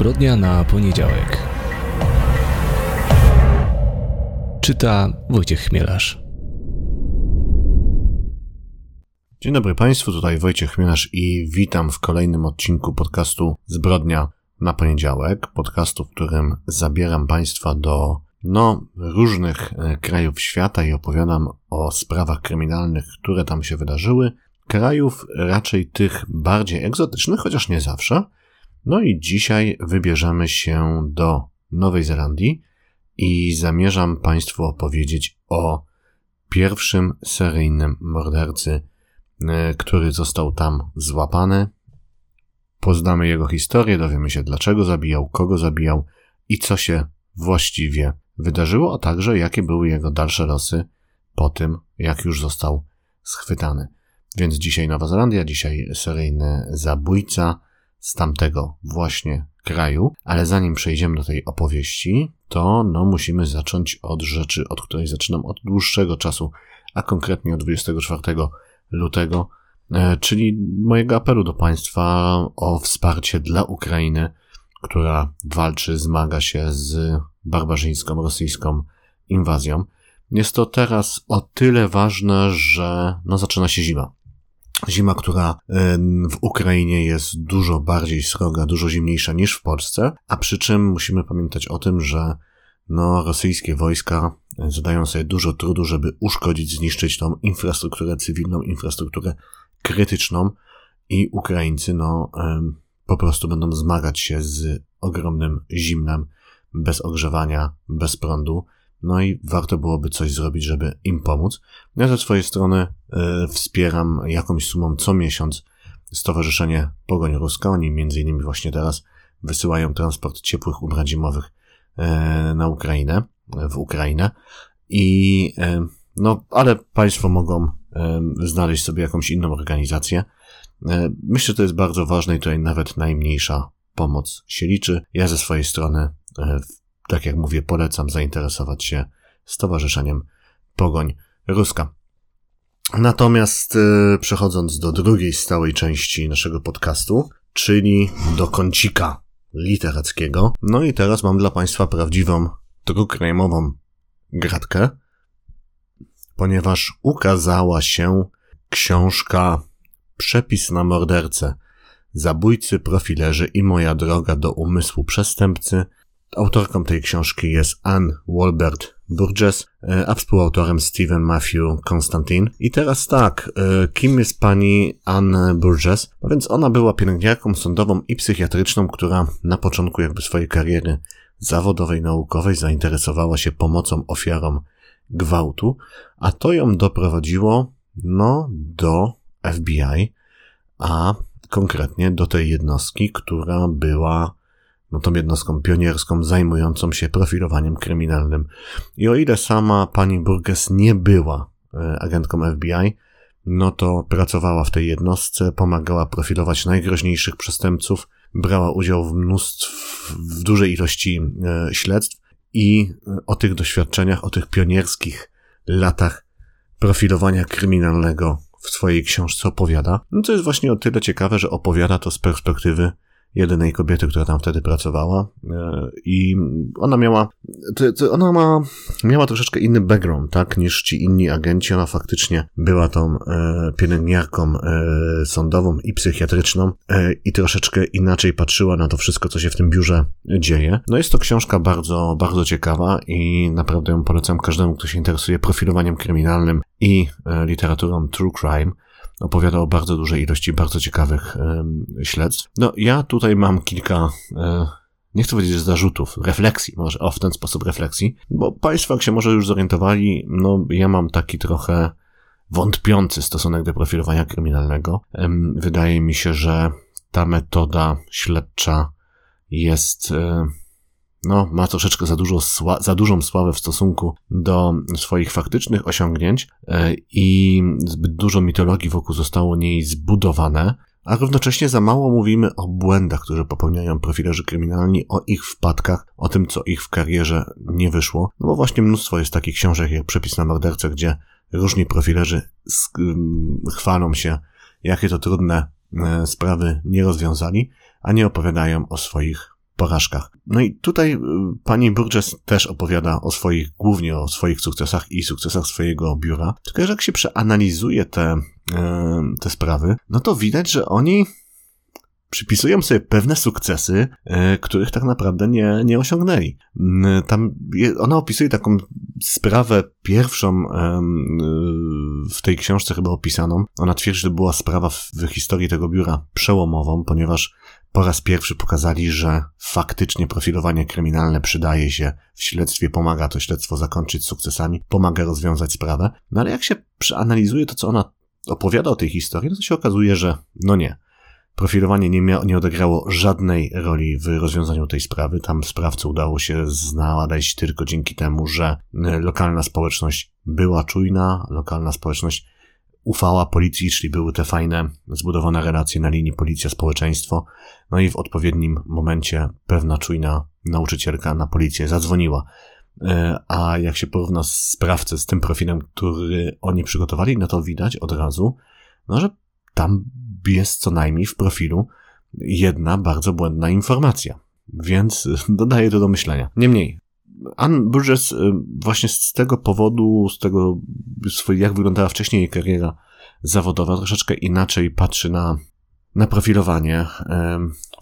Zbrodnia na poniedziałek. Czyta Wojciech Chmielarz. Dzień dobry Państwu, tutaj Wojciech Chmielarz i witam w kolejnym odcinku podcastu Zbrodnia na poniedziałek. Podcastu, w którym zabieram Państwa do no, różnych e, krajów świata i opowiadam o sprawach kryminalnych, które tam się wydarzyły. Krajów raczej tych bardziej egzotycznych, chociaż nie zawsze. No i dzisiaj wybierzemy się do Nowej Zelandii i zamierzam Państwu opowiedzieć o pierwszym seryjnym mordercy, e, który został tam złapany. Poznamy jego historię, dowiemy się dlaczego zabijał, kogo zabijał i co się właściwie wydarzyło, a także jakie były jego dalsze losy po tym, jak już został schwytany. Więc dzisiaj Nowa Zelandia, dzisiaj seryjny zabójca z tamtego właśnie kraju, ale zanim przejdziemy do tej opowieści, to no musimy zacząć od rzeczy, od której zaczynam od dłuższego czasu, a konkretnie od 24 lutego, e, czyli mojego apelu do Państwa o wsparcie dla Ukrainy, która walczy, zmaga się z barbarzyńską rosyjską inwazją. Jest to teraz o tyle ważne, że no zaczyna się zima. Zima, która w Ukrainie jest dużo bardziej sroga, dużo zimniejsza niż w Polsce, a przy czym musimy pamiętać o tym, że no, rosyjskie wojska zadają sobie dużo trudu, żeby uszkodzić, zniszczyć tą infrastrukturę cywilną, infrastrukturę krytyczną i Ukraińcy, no, po prostu będą zmagać się z ogromnym zimnem, bez ogrzewania, bez prądu. No i warto byłoby coś zrobić, żeby im pomóc. Ja ze swojej strony y, wspieram jakąś sumą co miesiąc Stowarzyszenie Pogoń Ruska. Oni między innymi właśnie teraz wysyłają transport ciepłych ubrań zimowych y, na Ukrainę, w Ukrainę. I y, no, ale Państwo mogą znaleźć sobie jakąś inną organizację. Myślę, że to jest bardzo ważne i tutaj nawet najmniejsza pomoc się liczy. Ja ze swojej strony tak jak mówię, polecam zainteresować się Stowarzyszeniem Pogoń Ruska. Natomiast e, przechodząc do drugiej stałej części naszego podcastu, czyli do kącika literackiego. No i teraz mam dla Państwa prawdziwą, trukrejmową gratkę, ponieważ ukazała się książka Przepis na mordercę. Zabójcy, profilerzy i moja droga do umysłu przestępcy – Autorką tej książki jest Anne Walbert Burgess, e, a współautorem Stephen Matthew Constantine. I teraz tak, e, kim jest pani Anne Burgess? No więc ona była pielęgniarką sądową i psychiatryczną, która na początku jakby swojej kariery zawodowej, naukowej zainteresowała się pomocą ofiarom gwałtu, a to ją doprowadziło, no, do FBI, a konkretnie do tej jednostki, która była no tą jednostką pionierską zajmującą się profilowaniem kryminalnym. I o ile sama pani Burgess nie była e, agentką FBI, no to pracowała w tej jednostce, pomagała profilować najgroźniejszych przestępców, brała udział w mnóstw, w dużej ilości e, śledztw i e, o tych doświadczeniach, o tych pionierskich latach profilowania kryminalnego w swojej książce opowiada. No to jest właśnie o tyle ciekawe, że opowiada to z perspektywy jedynej kobiety, która tam wtedy pracowała e, i ona miała, ona ma, miała troszeczkę inny background, tak, niż ci inni agenci. Ona faktycznie była tą e, pielęgniarką e, sądową i psychiatryczną i troszeczkę inaczej patrzyła na to wszystko, co się w tym biurze dzieje. No jest to książka bardzo, bardzo ciekawa i naprawdę ją polecam każdemu, kto się interesuje profilowaniem kryminalnym i literaturą true crime opowiada o bardzo dużej ilości bardzo ciekawych śledztw. No, ja tutaj mam kilka, e, nie chcę powiedzieć zarzutów, refleksji, może o w ten sposób refleksji, bo Państwo, jak się może już zorientowali, no, ja mam taki trochę wątpiący stosunek do profilowania kryminalnego. Wydaje mi się, że ta metoda śledcza jest e, no, ma troszeczkę za, dużo za dużą sławę w stosunku do swoich faktycznych osiągnięć e, i zbyt dużo mitologii wokół zostało niej zbudowane, a równocześnie za mało mówimy o błędach, które popełniają profilerzy kryminalni, o ich wpadkach, o tym, co ich w karierze nie wyszło. No bo właśnie mnóstwo jest takich książek jak Przepis na mordercę, gdzie różni profilerzy chwalą się, jakie to trudne e, sprawy nie rozwiązali, a nie opowiadają o swoich porażkach. No i tutaj y, pani Burgess też opowiada o swoich, głównie o swoich sukcesach i sukcesach swojego biura. Tylko, że jak się przeanalizuje te, y, te sprawy, no to widać, że oni przypisują sobie pewne sukcesy, e, których tak naprawdę nie, nie osiągnęli. Tam ona opisuje taką sprawę pierwszą w tej książce chyba opisaną. Ona twierdzi, że była sprawa w historii tego biura przełomową, ponieważ po raz pierwszy pokazali, że faktycznie profilowanie kryminalne przydaje się w śledztwie, pomaga to śledztwo zakończyć sukcesami, pomaga rozwiązać sprawę. No ale jak się przeanalizuje to, co ona opowiada o tej historii, no to się okazuje, że no nie Profilowanie nie, mia- nie odegrało żadnej roli w rozwiązaniu tej sprawy. Tam sprawcę udało się znaleźć tylko dzięki temu, że e, lokalna społeczność była czujna, lokalna społeczność ufała policji, czyli były te fajne, zbudowane relacje na linii policja-społeczeństwo. No i w odpowiednim momencie pewna czujna nauczycielka na policję zadzwoniła. E, a jak się porówna sprawcę z tym profilem, który oni przygotowali, no to widać od razu, no, że tam jest co najmniej w profilu jedna bardzo błędna informacja. Więc dodaję to do myślenia. Niemniej, Ann Burgess y, właśnie z tego powodu, z tego, jak wyglądała wcześniej jej kariera zawodowa, troszeczkę inaczej patrzy na na profilowanie.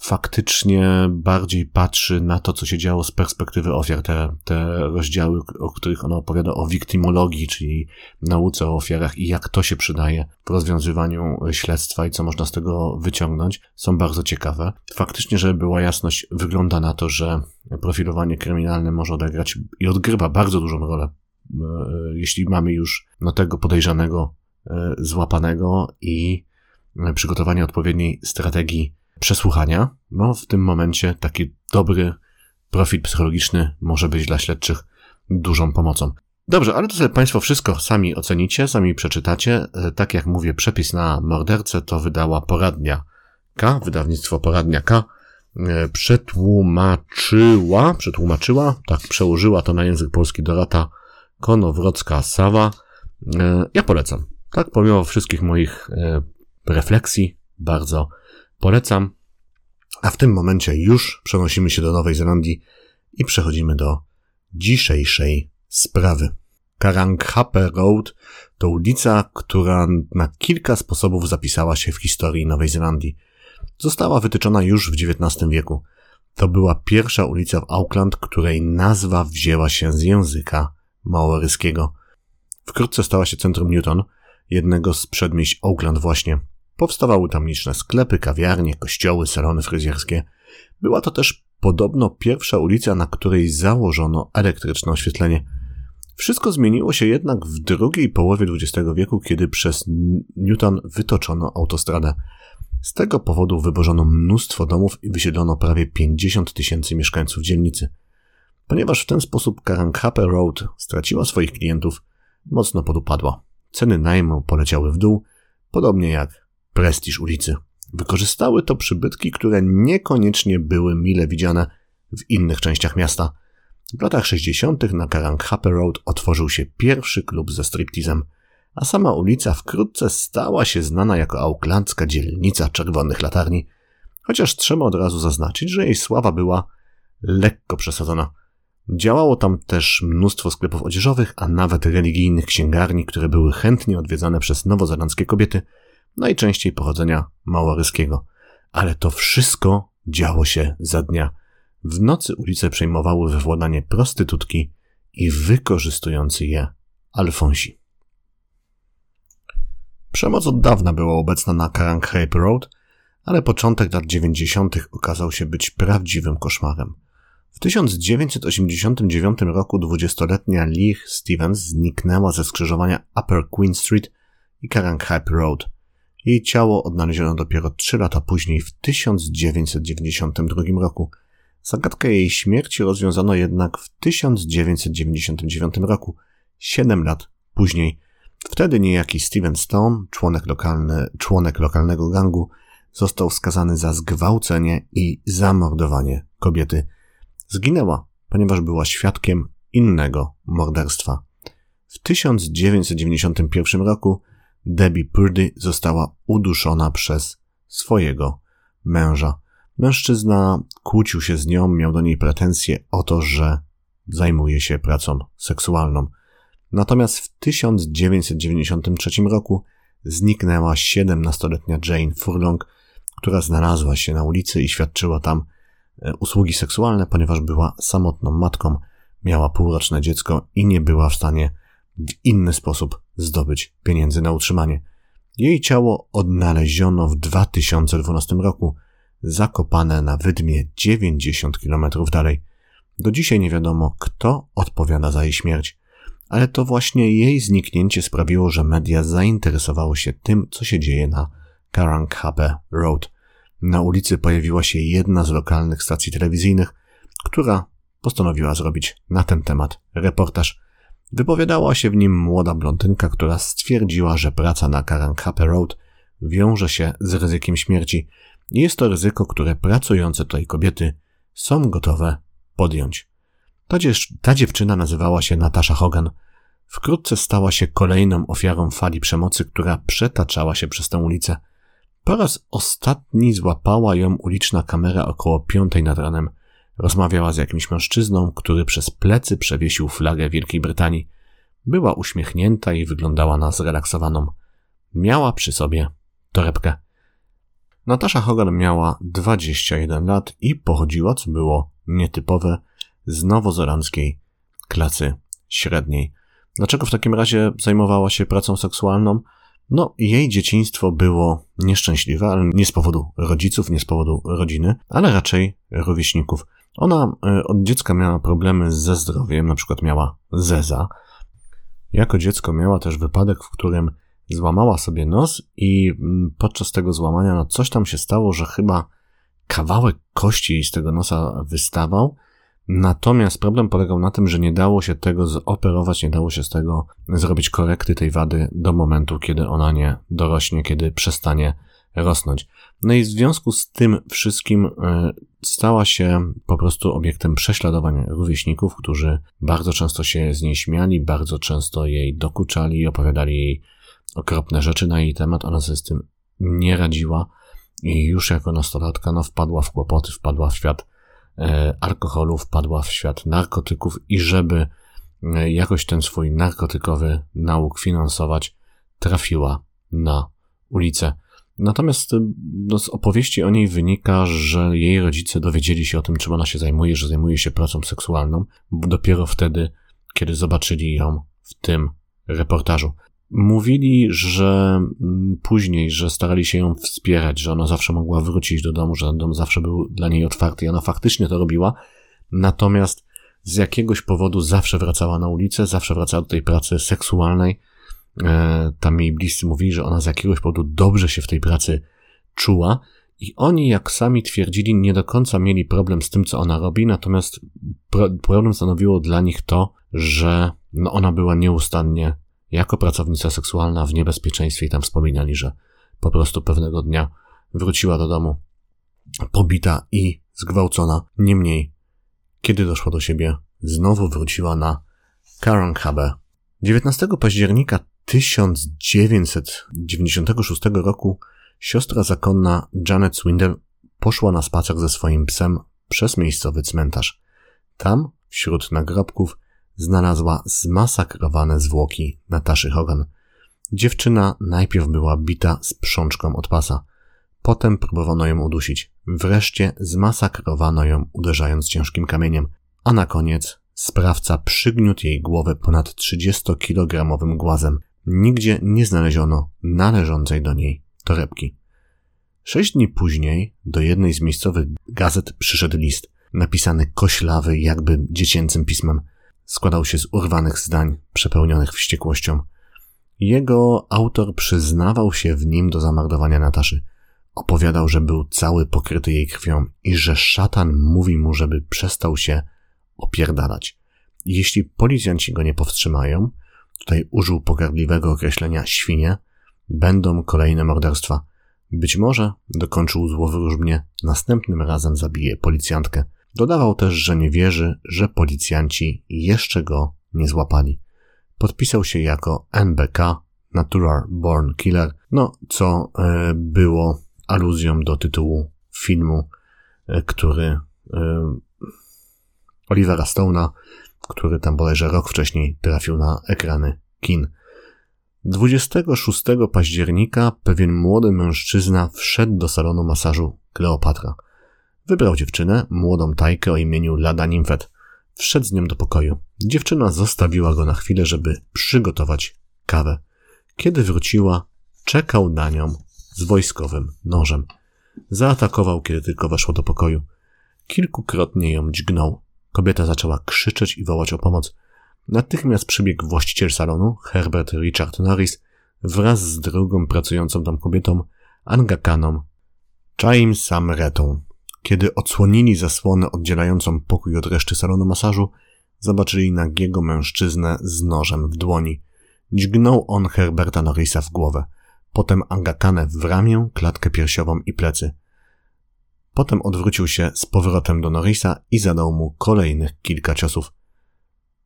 Faktycznie bardziej patrzy na to, co się działo z perspektywy ofiar. Te, te rozdziały, o których ona opowiada o wiktymologii, czyli nauce o ofiarach i jak to się przydaje w rozwiązywaniu śledztwa i co można z tego wyciągnąć, są bardzo ciekawe. Faktycznie, żeby była jasność, wygląda na to, że profilowanie kryminalne może odegrać i odgrywa bardzo dużą rolę, e, jeśli mamy już no, tego podejrzanego e, złapanego i przygotowanie odpowiedniej strategii przesłuchania, bo w tym momencie taki dobry profil psychologiczny może być dla śledczych dużą pomocą. Dobrze, ale to sobie Państwo wszystko sami ocenicie, sami przeczytacie. E, tak jak mówię, przepis na mordercę to wydała poradnia K, wydawnictwo poradnia K. E, przetłumaczyła, przetłumaczyła, tak, przełożyła to na język polski Dorota Konowrocka-Sawa. E, ja polecam. Tak, pomimo wszystkich moich refleksji. Bardzo polecam. A w tym momencie już przenosimy się do Nowej Zelandii i przechodzimy do dzisiejszej sprawy. Karanghape Road to ulica, która na kilka sposobów zapisała się w historii Nowej Zelandii. Została wytyczona już w XIX wieku. To była pierwsza ulica w Auckland, której nazwa wzięła się z języka maoryskiego. Wkrótce stała się centrum Newton, jednego z przedmieść Auckland właśnie. Powstawały tam liczne sklepy, kawiarnie, kościoły, salony fryzjerskie. Była to też podobno pierwsza ulica, na której założono elektryczne oświetlenie. Wszystko zmieniło się jednak w drugiej połowie XX wieku, kiedy przez Newton wytoczono autostradę. Z tego powodu wyborzono mnóstwo domów i wysiedlono prawie 50 tysięcy mieszkańców dzielnicy. Ponieważ w ten sposób Karanghape Road straciła swoich klientów, mocno podupadła. Ceny najmu poleciały w dół, podobnie jak prestiż ulicy. Wykorzystały to przybytki, które niekoniecznie były mile widziane w innych częściach miasta. W latach 60. na Karanghape Road otworzył się pierwszy klub ze striptizem, a sama ulica wkrótce stała się znana jako auklandzka dzielnica czerwonych latarni, chociaż trzeba od razu zaznaczyć, że jej sława była lekko przesadzona. Działało tam też mnóstwo sklepów odzieżowych, a nawet religijnych księgarni, które były chętnie odwiedzane przez nowozelandzkie kobiety – najczęściej pochodzenia małoryskiego. Ale to wszystko działo się za dnia. W nocy ulice przejmowały wywładanie prostytutki i wykorzystujący je Alfonsi. Przemoc od dawna była obecna na Karanghape Road, ale początek lat 90. okazał się być prawdziwym koszmarem. W 1989 roku dwudziestoletnia Lee Stevens zniknęła ze skrzyżowania Upper Queen Street i Karanghape Road – jej ciało odnaleziono dopiero trzy lata później, w 1992 roku. Zagadkę jej śmierci rozwiązano jednak w 1999 roku, siedem lat później. Wtedy niejaki Steven Stone, członek, lokalny, członek lokalnego gangu, został skazany za zgwałcenie i zamordowanie kobiety. Zginęła, ponieważ była świadkiem innego morderstwa. W 1991 roku Debbie Purdy została uduszona przez swojego męża. Mężczyzna kłócił się z nią, miał do niej pretensje o to, że zajmuje się pracą seksualną. Natomiast w 1993 roku zniknęła 17-letnia Jane Furlong, która znalazła się na ulicy i świadczyła tam e, usługi seksualne, ponieważ była samotną matką, miała półroczne dziecko i nie była w stanie w inny sposób zdobyć pieniędzy na utrzymanie. Jej ciało odnaleziono w 2012 roku, zakopane na wydmie 90 km dalej. Do dzisiaj nie wiadomo, kto odpowiada za jej śmierć, ale to właśnie jej zniknięcie sprawiło, że media zainteresowały się tym, co się dzieje na Karankabe Road. Na ulicy pojawiła się jedna z lokalnych stacji telewizyjnych, która postanowiła zrobić na ten temat reportaż. Wypowiadała się w nim młoda blondynka, która stwierdziła, że praca na Karankabe Road wiąże się z ryzykiem śmierci. Jest to ryzyko, które pracujące tutaj kobiety są gotowe podjąć. Ta, ta dziewczyna nazywała się Natasza Hogan. Wkrótce stała się kolejną ofiarą fali przemocy, która przetaczała się przez tę ulicę. Po raz ostatni złapała ją uliczna kamera około piątej nad ranem. Rozmawiała z jakimś mężczyzną, który przez plecy przewiesił flagę Wielkiej Brytanii. Była uśmiechnięta i wyglądała na zrelaksowaną. Miała przy sobie torebkę. Natasza Hogan miała 21 lat i pochodziła, co było nietypowe, z nowozelandzkiej klasy średniej. Dlaczego w takim razie zajmowała się pracą seksualną? No, jej dzieciństwo było nieszczęśliwe, ale nie z powodu rodziców, nie z powodu rodziny, ale raczej rówieśników. Ona e, od dziecka miała problemy ze zdrowiem, na przykład miała zeza. Jako dziecko miała też wypadek, w którym złamała sobie nos i mm, podczas tego złamania no coś tam się stało, że chyba kawałek kości z tego nosa wystawał. Natomiast problem polegał na tym, że nie dało się tego zoperować, nie dało się z tego zrobić korekty tej wady do momentu, kiedy ona nie dorośnie, kiedy przestanie rosnąć. No i w związku z tym wszystkim e, stała się po prostu obiektem prześladowań rówieśników, którzy bardzo często się z niej śmiali, bardzo często jej dokuczali opowiadali jej okropne rzeczy na jej temat. Ona sobie z tym nie radziła i już jako nastolatka no, wpadła w kłopoty, wpadła w świat alkoholu, wpadła w świat narkotyków i żeby e, jakoś ten swój narkotykowy nauk finansować, trafiła na ulicę. Natomiast no, z opowieści o niej wynika, że jej rodzice dowiedzieli się o tym, czym ona się zajmuje, że zajmuje się pracą seksualną, dopiero wtedy, kiedy zobaczyli ją w tym reportażu. Mówili, że mm, później, że starali się ją wspierać, że ona zawsze mogła wrócić do domu, że ten dom zawsze był dla niej otwarty i ona faktycznie to robiła. Natomiast z jakiegoś powodu zawsze wracała na ulicę, zawsze wracała do tej pracy seksualnej. E, tam jej bliscy mówili, że ona z jakiegoś powodu dobrze się w tej pracy czuła. I oni, jak sami twierdzili, nie do końca mieli problem z tym, co ona robi, natomiast problem stanowiło dla nich to, że no ona była nieustannie jako pracownica seksualna w niebezpieczeństwie i tam wspominali, że po prostu pewnego dnia wróciła do domu pobita i zgwałcona. Niemniej, kiedy doszła do siebie, znowu wróciła na Karankabe. 19 października 1996 roku siostra zakonna Janet Swindle poszła na spacer ze swoim psem przez miejscowy cmentarz. Tam, wśród nagrobków, znalazła zmasakrowane zwłoki Nataszy Hogan. Dziewczyna najpierw była bita z przączką od pasa. Potem próbowano ją udusić. Wreszcie zmasakrowano ją uderzając ciężkim kamieniem. A na koniec sprawca przygniótł jej głowę ponad 30-kilogramowym głazem. Nigdzie nie znaleziono należącej do niej torebki. Sześć dni później do jednej z miejscowych gazet przyszedł list, napisany koślawy, jakby dziecięcym pismem – składał się z urwanych zdań, przepełnionych wściekłością. Jego autor przyznawał się w nim do zamordowania Nataszy. Opowiadał, że był cały pokryty jej krwią i że szatan mówi mu, żeby przestał się opierdalać. Jeśli policjanci go nie powstrzymają, tutaj użył pogardliwego określenia świnie, będą kolejne morderstwa. Być może, dokończył złowróżbnie, następnym razem zabije policjantkę. Dodawał też, że nie wierzy, że policjanci jeszcze go nie złapali. Podpisał się jako NBK, Natural Born Killer, no co e, było aluzją do tytułu filmu e, który Olivera Stone'a, który tam bodajże rok wcześniej trafił na ekrany kin. 26 października pewien młody mężczyzna wszedł do salonu masażu Kleopatra. Wybrał dziewczynę, młodą tajkę o imieniu Lada Nimfet. Wszedł z nią do pokoju. Dziewczyna zostawiła go na chwilę, żeby przygotować kawę. Kiedy wróciła, czekał na nią z wojskowym nożem. Zaatakował, kiedy tylko weszła do pokoju. Kilkukrotnie ją dźgnął. Kobieta zaczęła krzyczeć i wołać o pomoc. Natychmiast przybiegł właściciel salonu, Herbert Richard Norris, wraz z drugą pracującą tam kobietą, Angakaną, Chaim Samretą. Kiedy odsłonili zasłonę oddzielającą pokój od reszty salonu masażu, zobaczyli nagiego mężczyznę z nożem w dłoni. Dźgnął on Herberta Norrisa w głowę, potem Angakanę w ramię, klatkę piersiową i plecy. Potem odwrócił się z powrotem do Norrisa i zadał mu kolejnych kilka ciosów.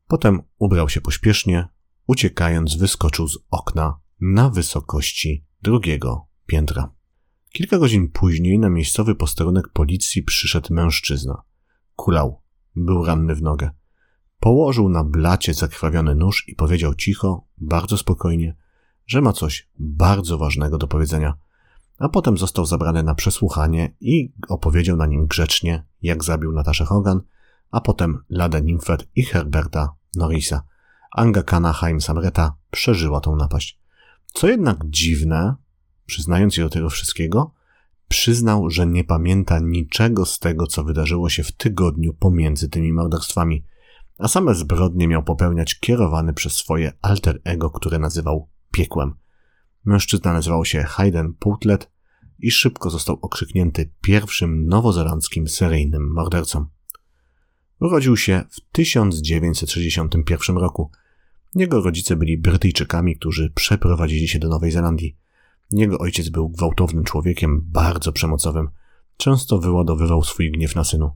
Potem ubrał się pośpiesznie, uciekając wyskoczył z okna na wysokości drugiego piętra. Kilka godzin później na miejscowy posterunek policji przyszedł mężczyzna. Kulał. Był ranny w nogę. Położył na blacie zakrwawiony nóż i powiedział cicho, bardzo spokojnie, że ma coś bardzo ważnego do powiedzenia. A potem został zabrany na przesłuchanie i opowiedział na nim grzecznie, jak zabił Nataszę Hogan, a potem Ladę Nimfet i Herberta Norrisa. Anga Kana Haim Samreta przeżyła tą napaść. Co jednak dziwne, przyznając się do tego wszystkiego, przyznał, że nie pamięta niczego z tego, co wydarzyło się w tygodniu pomiędzy tymi morderstwami, a same zbrodnie miał popełniać kierowany przez swoje alter ego, które nazywał piekłem. Mężczyzna nazywał się Hayden Poutlet i szybko został okrzyknięty pierwszym nowozelandzkim seryjnym mordercą. Urodził się w 1961 roku. Jego rodzice byli Brytyjczykami, którzy przeprowadzili się do Nowej Zelandii. Jego ojciec był gwałtownym człowiekiem, bardzo przemocowym. Często wyładowywał swój gniew na synu.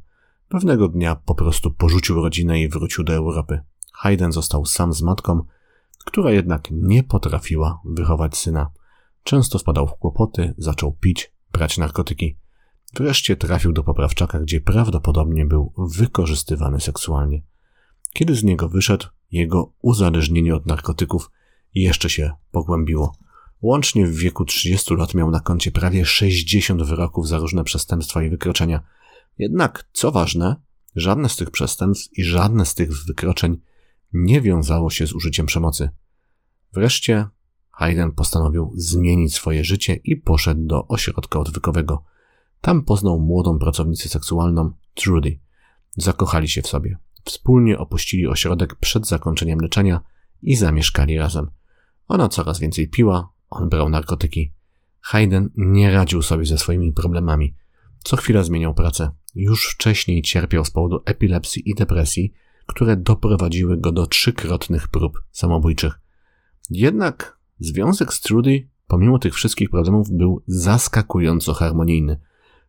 Pewnego dnia po prostu porzucił rodzinę i wrócił do Europy. Hayden został sam z matką, która jednak nie potrafiła wychować syna. Często wpadał w kłopoty, zaczął pić, brać narkotyki. Wreszcie trafił do poprawczaka, gdzie prawdopodobnie był wykorzystywany seksualnie. Kiedy z niego wyszedł, jego uzależnienie od narkotyków jeszcze się pogłębiło. Łącznie w wieku 30 lat miał na koncie prawie 60 wyroków za różne przestępstwa i wykroczenia. Jednak, co ważne, żadne z tych przestępstw i żadne z tych wykroczeń nie wiązało się z użyciem przemocy. Wreszcie Hayden postanowił zmienić swoje życie i poszedł do ośrodka odwykowego. Tam poznał młodą pracownicę seksualną, Trudy. Zakochali się w sobie. Wspólnie opuścili ośrodek przed zakończeniem leczenia i zamieszkali razem. Ona coraz więcej piła, on brał narkotyki. Hayden nie radził sobie ze swoimi problemami. Co chwila zmieniał pracę. Już wcześniej cierpiał z powodu epilepsji i depresji, które doprowadziły go do trzykrotnych prób samobójczych. Jednak związek z Trudy, pomimo tych wszystkich problemów, był zaskakująco harmonijny.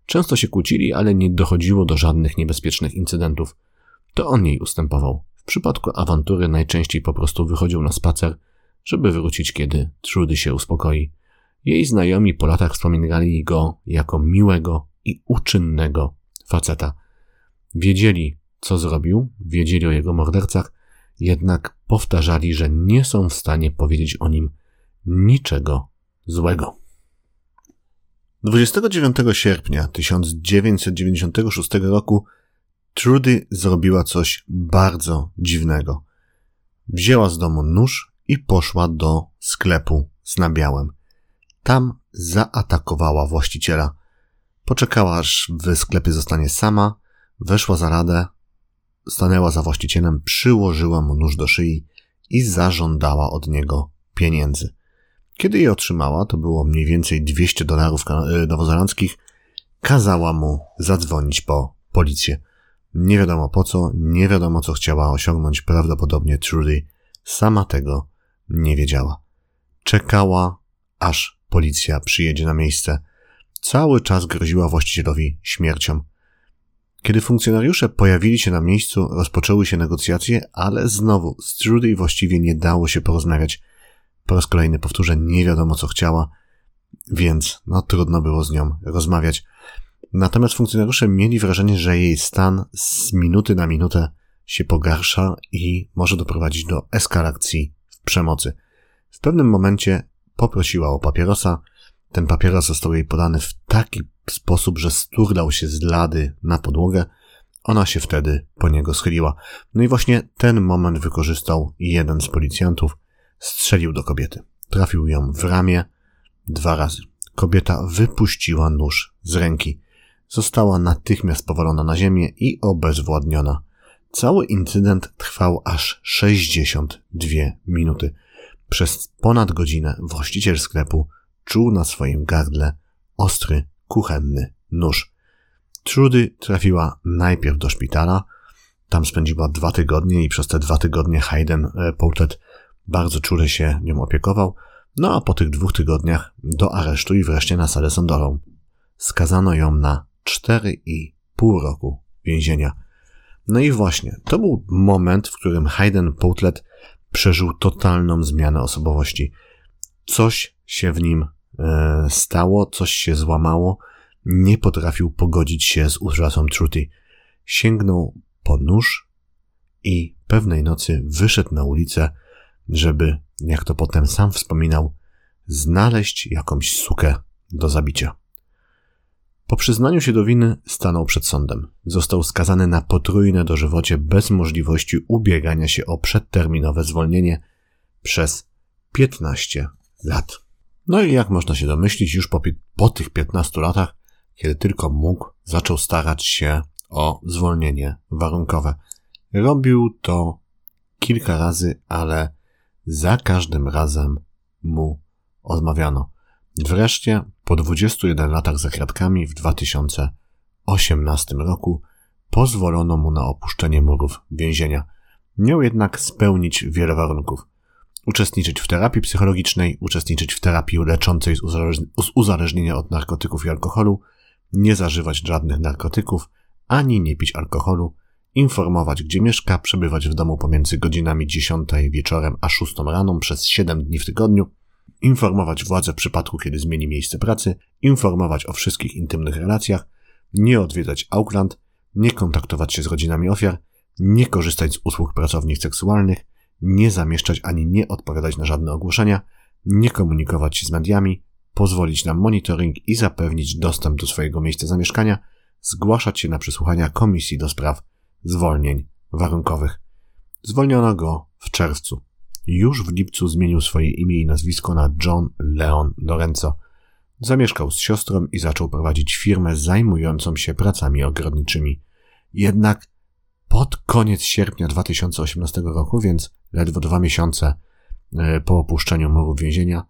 Często się kłócili, ale nie dochodziło do żadnych niebezpiecznych incydentów. To on jej ustępował. W przypadku awantury najczęściej po prostu wychodził na spacer, żeby wrócić, kiedy Trudy się uspokoi. Jej znajomi po latach wspominali go jako miłego i uczynnego faceta. Wiedzieli, co zrobił, wiedzieli o jego mordercach, jednak powtarzali, że nie są w stanie powiedzieć o nim niczego złego. 29 sierpnia 1996 roku Trudy zrobiła coś bardzo dziwnego. Wzięła z domu nóż i poszła do sklepu z nabiałem. Tam zaatakowała właściciela. Poczekała, aż w sklepie zostanie sama, weszła za radę, stanęła za właścicielem, przyłożyła mu nóż do szyi i zażądała od niego pieniędzy. Kiedy je otrzymała, to było mniej więcej 200 dolarów y, nowozelandzkich, kazała mu zadzwonić po policję. Nie wiadomo po co, nie wiadomo co chciała osiągnąć, prawdopodobnie Trudy sama tego nie wiedziała. Czekała, aż policja przyjedzie na miejsce. Cały czas groziła właścicielowi śmiercią. Kiedy funkcjonariusze pojawili się na miejscu, rozpoczęły się negocjacje, ale znowu z Trudy właściwie nie dało się porozmawiać. Po raz kolejny powtórzę, nie wiadomo co chciała, więc no trudno było z nią rozmawiać. Natomiast funkcjonariusze mieli wrażenie, że jej stan z minuty na minutę się pogarsza i może doprowadzić do eskalacji przemocy. W pewnym momencie poprosiła o papierosa. Ten papieros został jej podany w taki sposób, że sturlał się z lady na podłogę. Ona się wtedy po niego schyliła. No i właśnie ten moment wykorzystał jeden z policjantów. Strzelił do kobiety. Trafił ją w ramię dwa razy. Kobieta wypuściła nóż z ręki. Została natychmiast powalona na ziemię i obezwładniona. Cały incydent trwał aż 62 minuty. Przez ponad godzinę właściciel sklepu czuł na swoim gardle ostry, kuchenny nóż. Trudy trafiła najpierw do szpitala. Tam spędziła dwa tygodnie i przez te dwa tygodnie Hayden e, Portet bardzo czule się nią opiekował. No a po tych dwóch tygodniach do aresztu i wreszcie na salę sądową. Skazano ją na 4,5 roku więzienia. No i właśnie, to był moment, w którym Hayden Poutlet przeżył totalną zmianę osobowości. Coś się w nim e, stało, coś się złamało. Nie potrafił pogodzić się z utratą Truty. Sięgnął po nóż i pewnej nocy wyszedł na ulicę, żeby, jak to potem sam wspominał, znaleźć jakąś sukę do zabicia. Po przyznaniu się do winy stanął przed sądem. Został skazany na potrójne dożywocie bez możliwości ubiegania się o przedterminowe zwolnienie przez 15 lat. No i jak można się domyślić, już po, po tych 15 latach, kiedy tylko mógł, zaczął starać się o zwolnienie warunkowe. Robił to kilka razy, ale za każdym razem mu odmawiano. Wreszcie, po 21 latach za kratkami w 2018 roku pozwolono mu na opuszczenie murów więzienia. Miał jednak spełnić wiele warunków. Uczestniczyć w terapii psychologicznej, uczestniczyć w terapii leczącej z, uzależnienia od narkotyków i alkoholu, nie zażywać żadnych narkotyków, ani nie pić alkoholu, informować gdzie mieszka, przebywać w domu pomiędzy godzinami 10 wieczorem a 6 rano przez 7 dni w tygodniu, informować władze w przypadku, kiedy zmieni miejsce pracy, informować o wszystkich intymnych relacjach, nie odwiedzać Auckland, nie kontaktować się z rodzinami ofiar, nie korzystać z usług pracownic seksualnych, nie zamieszczać ani nie odpowiadać na żadne ogłoszenia, nie komunikować się z mediami, pozwolić na monitoring i zapewnić dostęp do swojego miejsca zamieszkania, zgłaszać się na przesłuchania komisji do spraw zwolnień warunkowych. Zwolniono go w czerwcu. Już w lipcu zmienił swoje imię i nazwisko na John Leon Lorenzo. Zamieszkał z siostrą i zaczął prowadzić firmę zajmującą się pracami ogrodniczymi. Jednak pod koniec sierpnia 2018 roku, więc ledwo dwa miesiące e, po opuszczeniu murów więzienia,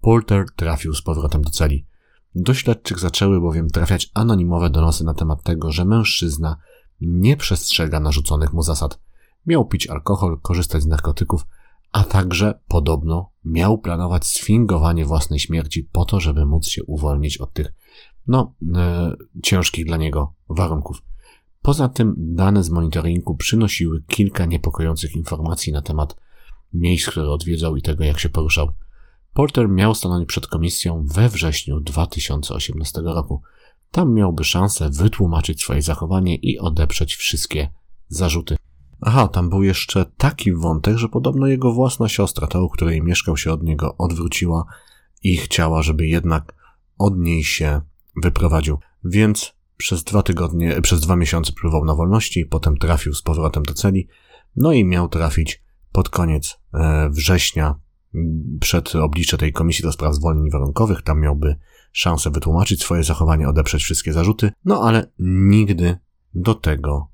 Porter trafił z powrotem do celi. Do śledczych zaczęły bowiem trafiać anonimowe donosy na temat tego, że mężczyzna nie przestrzega narzuconych mu zasad. Miał pić alkohol, korzystać z narkotyków, a także podobno miał planować sfingowanie własnej śmierci po to, żeby móc się uwolnić od tych, no, e, ciężkich dla niego warunków. Poza tym dane z monitoringu przynosiły kilka niepokojących informacji na temat miejsc, które odwiedzał i tego, jak się poruszał. Porter miał stanąć przed komisją we wrześniu 2018 roku. Tam miałby szansę wytłumaczyć swoje zachowanie i odeprzeć wszystkie zarzuty. Aha, tam był jeszcze taki wątek, że podobno jego własna siostra, ta, u której mieszkał się od niego, odwróciła i chciała, żeby jednak od niej się wyprowadził. Więc przez dwa tygodnie, przez dwa miesiące próbował na wolności, potem trafił z powrotem do celi, no i miał trafić pod koniec e, września przed oblicze tej komisji do spraw zwolnień warunkowych. Tam miałby szansę wytłumaczyć swoje zachowanie, odeprzeć wszystkie zarzuty, no ale nigdy do tego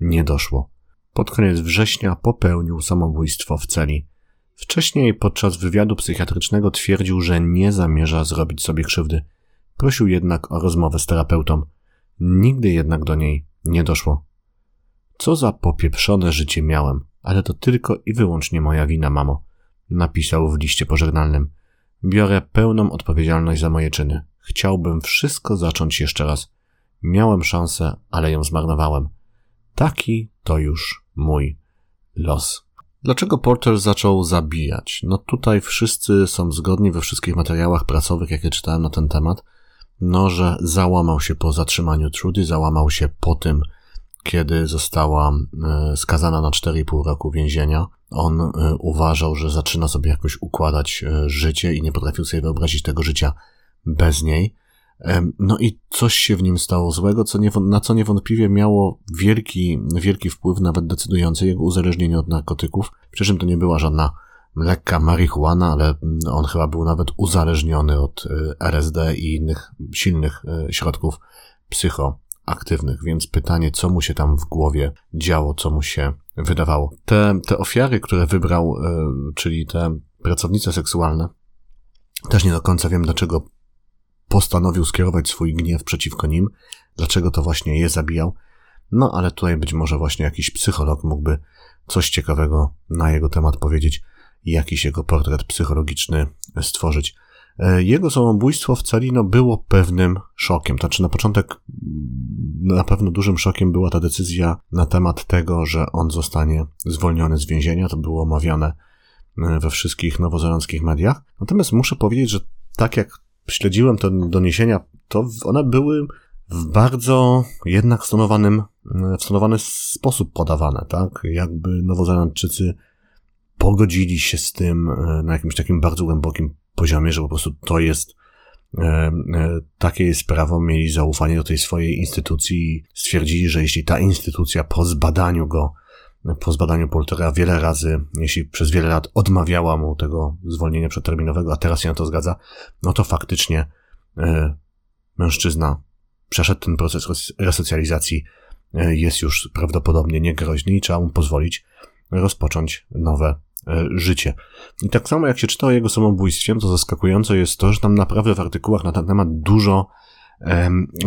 nie doszło. Pod koniec września popełnił samobójstwo w celi. Wcześniej podczas wywiadu psychiatrycznego twierdził, że nie zamierza zrobić sobie krzywdy. Prosił jednak o rozmowę z terapeutą. Nigdy jednak do niej nie doszło. Co za popieprzone życie miałem, ale to tylko i wyłącznie moja wina, mamo, napisał w liście pożegnalnym. Biorę pełną odpowiedzialność za moje czyny. Chciałbym wszystko zacząć jeszcze raz. Miałem szansę, ale ją zmarnowałem. Taki to już mój los. Dlaczego Porter zaczął zabijać? No tutaj wszyscy są zgodni we wszystkich materiałach prasowych, jakie czytałem na ten temat, no, że załamał się po zatrzymaniu Trudy, załamał się po tym, kiedy została e, skazana na 4,5 roku więzienia. On e, uważał, że zaczyna sobie jakoś układać e, życie i nie potrafił sobie wyobrazić tego życia bez niej. No i coś się w nim stało złego, co nie, na co niewątpliwie miało wielki, wielki wpływ, nawet decydujący, jego uzależnienie od narkotyków. Przy czym to nie była żadna lekka marihuana, ale mm, on chyba był nawet uzależniony od RSD i innych silnych środków psychoaktywnych, więc pytanie, co mu się tam w głowie działo, co mu się wydawało. Te, te ofiary, które wybrał, czyli te pracownice seksualne, też nie do końca wiem, dlaczego postanowił skierować swój gniew przeciwko nim, dlaczego to właśnie je zabijał. No, ale tutaj być może właśnie jakiś psycholog mógłby coś ciekawego na jego temat powiedzieć jakiś jego portret psychologiczny stworzyć. E, jego samobójstwo w Calino było pewnym szokiem. Znaczy na początek mm, na pewno dużym szokiem była ta decyzja na temat tego, że on zostanie zwolniony z więzienia. To było omawiane e, we wszystkich nowozelandzkich mediach. Natomiast muszę powiedzieć, że tak jak śledziłem te doniesienia, to one były w bardzo jednak stonowanym, w stonowany sposób podawane, tak? Jakby Nowozelandczycy pogodzili się z tym e, na jakimś takim bardzo głębokim poziomie, że po prostu to jest e, e, takie jest prawo, mieli zaufanie do tej swojej instytucji i stwierdzili, że jeśli ta instytucja po zbadaniu go po zbadaniu Poltera wiele razy, jeśli przez wiele lat odmawiała mu tego zwolnienia przedterminowego, a teraz się na to zgadza, no to faktycznie e, mężczyzna przeszedł ten proces resocjalizacji, e, jest już prawdopodobnie niegroźny i trzeba mu pozwolić rozpocząć nowe e, życie. I tak samo jak się czyta o jego samobójstwie, to zaskakujące jest to, że tam naprawdę w artykułach na ten temat dużo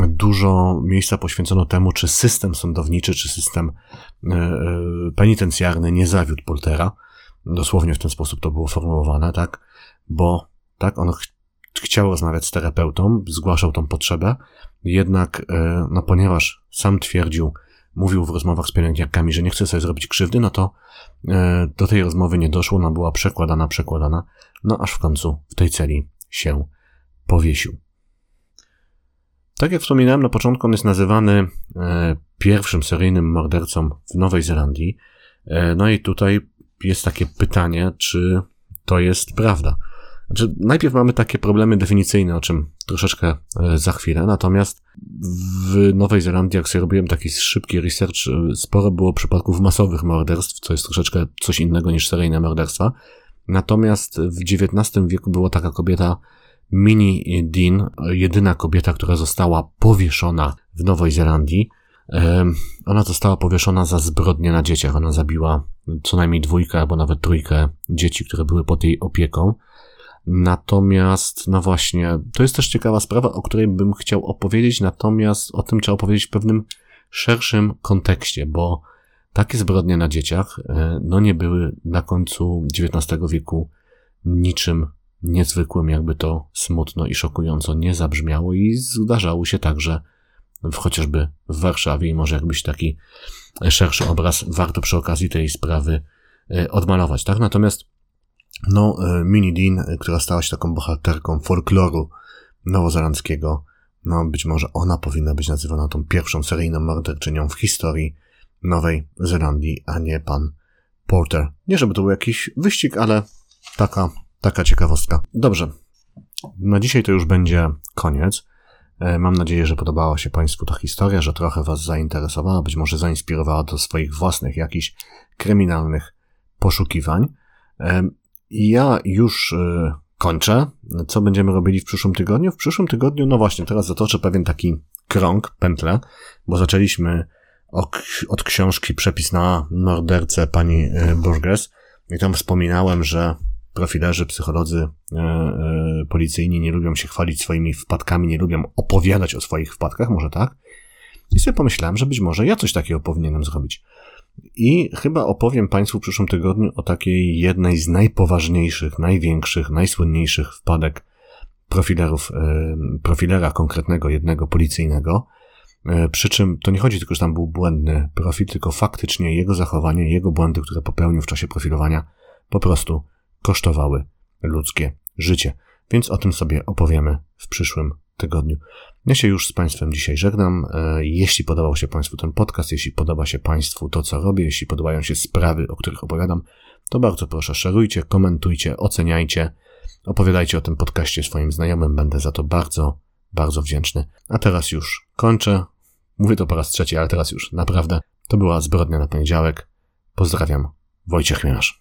dużo miejsca poświęcono temu, czy system sądowniczy, czy system penitencjarny nie zawiódł Poltera. Dosłownie w ten sposób to było formułowane, tak? Bo, tak, on ch chciał rozmawiać z terapeutą, zgłaszał tą potrzebę, jednak, e, no ponieważ sam twierdził, mówił w rozmowach z pielęgniarkami, że nie chce sobie zrobić krzywdy, no to do tej rozmowy nie doszło, ona była przekładana, przekładana, no aż w końcu w tej celi się powiesił. Tak jak wspominałem na początku, on jest nazywany e, pierwszym seryjnym mordercą w Nowej Zelandii. E, no i tutaj jest takie pytanie, czy to jest prawda. Znaczy, najpierw mamy takie problemy definicyjne, o czym troszeczkę e, za chwilę, natomiast w Nowej Zelandii, jak sobie robiłem taki szybki research, sporo było przypadków masowych morderstw, co jest troszeczkę coś innego niż seryjne morderstwa. Natomiast w XIX wieku była taka kobieta, Mini Dean, jedyna kobieta, która została powieszona w Nowej Zelandii. Ona została powieszona za zbrodnie na dzieciach. Ona zabiła co najmniej dwójkę albo nawet trójkę dzieci, które były pod jej opieką. Natomiast, no właśnie, to jest też ciekawa sprawa, o której bym chciał opowiedzieć, natomiast o tym trzeba opowiedzieć w pewnym szerszym kontekście, bo takie zbrodnie na dzieciach, e, no nie były na końcu XIX wieku niczym niezwykłym, jakby to smutno i szokująco nie zabrzmiało i zdarzało się także chociażby w Warszawie i może jakbyś taki szerszy obraz warto przy okazji tej sprawy e, odmalować, tak? Natomiast no, e, Mini Dean, która stała się taką bohaterką folkloru nowozelandzkiego, no być może ona powinna być nazywana tą pierwszą seryjną morderczynią w historii Nowej Zelandii, a nie pan Porter. Nie żeby to był jakiś wyścig, ale taka Taka ciekawostka. Dobrze. Na dzisiaj to już będzie koniec. E, mam nadzieję, że podobała się Państwu ta historia, że trochę Was zainteresowała, być może zainspirowała do swoich własnych jakichś kryminalnych poszukiwań. E, ja już e, kończę. Co będziemy robili w przyszłym tygodniu? W przyszłym tygodniu, no właśnie, teraz zatoczę pewien taki krąg, pętlę, bo zaczęliśmy od książki Przepis na mordercę pani Burgess i tam wspominałem, że profilerzy, psycholodzy e, e, policyjni nie lubią się chwalić swoimi wpadkami, nie lubią opowiadać o swoich wpadkach, może tak? I sobie pomyślałem, że być może ja coś takiego powinienem zrobić. I chyba opowiem Państwu w przyszłym tygodniu o takiej jednej z najpoważniejszych, największych, najsłynniejszych wpadek profilerów, e, profilera konkretnego jednego policyjnego. Przy czym to nie chodzi tylko, że tam był błędny profil, tylko faktycznie jego zachowanie, jego błędy, które popełnił w czasie profilowania, po prostu kosztowały ludzkie życie. Więc o tym sobie opowiemy w przyszłym tygodniu. Ja się już z Państwem dzisiaj żegnam. E, jeśli podobał się Państwu ten podcast, jeśli podoba się Państwu to, co robię, jeśli podobają się sprawy, o których opowiadam, to bardzo proszę szerujcie, komentujcie, oceniajcie, opowiadajcie o tym podcaście swoim znajomym. Będę za to bardzo, bardzo wdzięczny. A teraz już kończę. Mówię to po raz trzeci, ale teraz już naprawdę. To była zbrodnia na poniedziałek. Pozdrawiam. Wojciech Mielasz.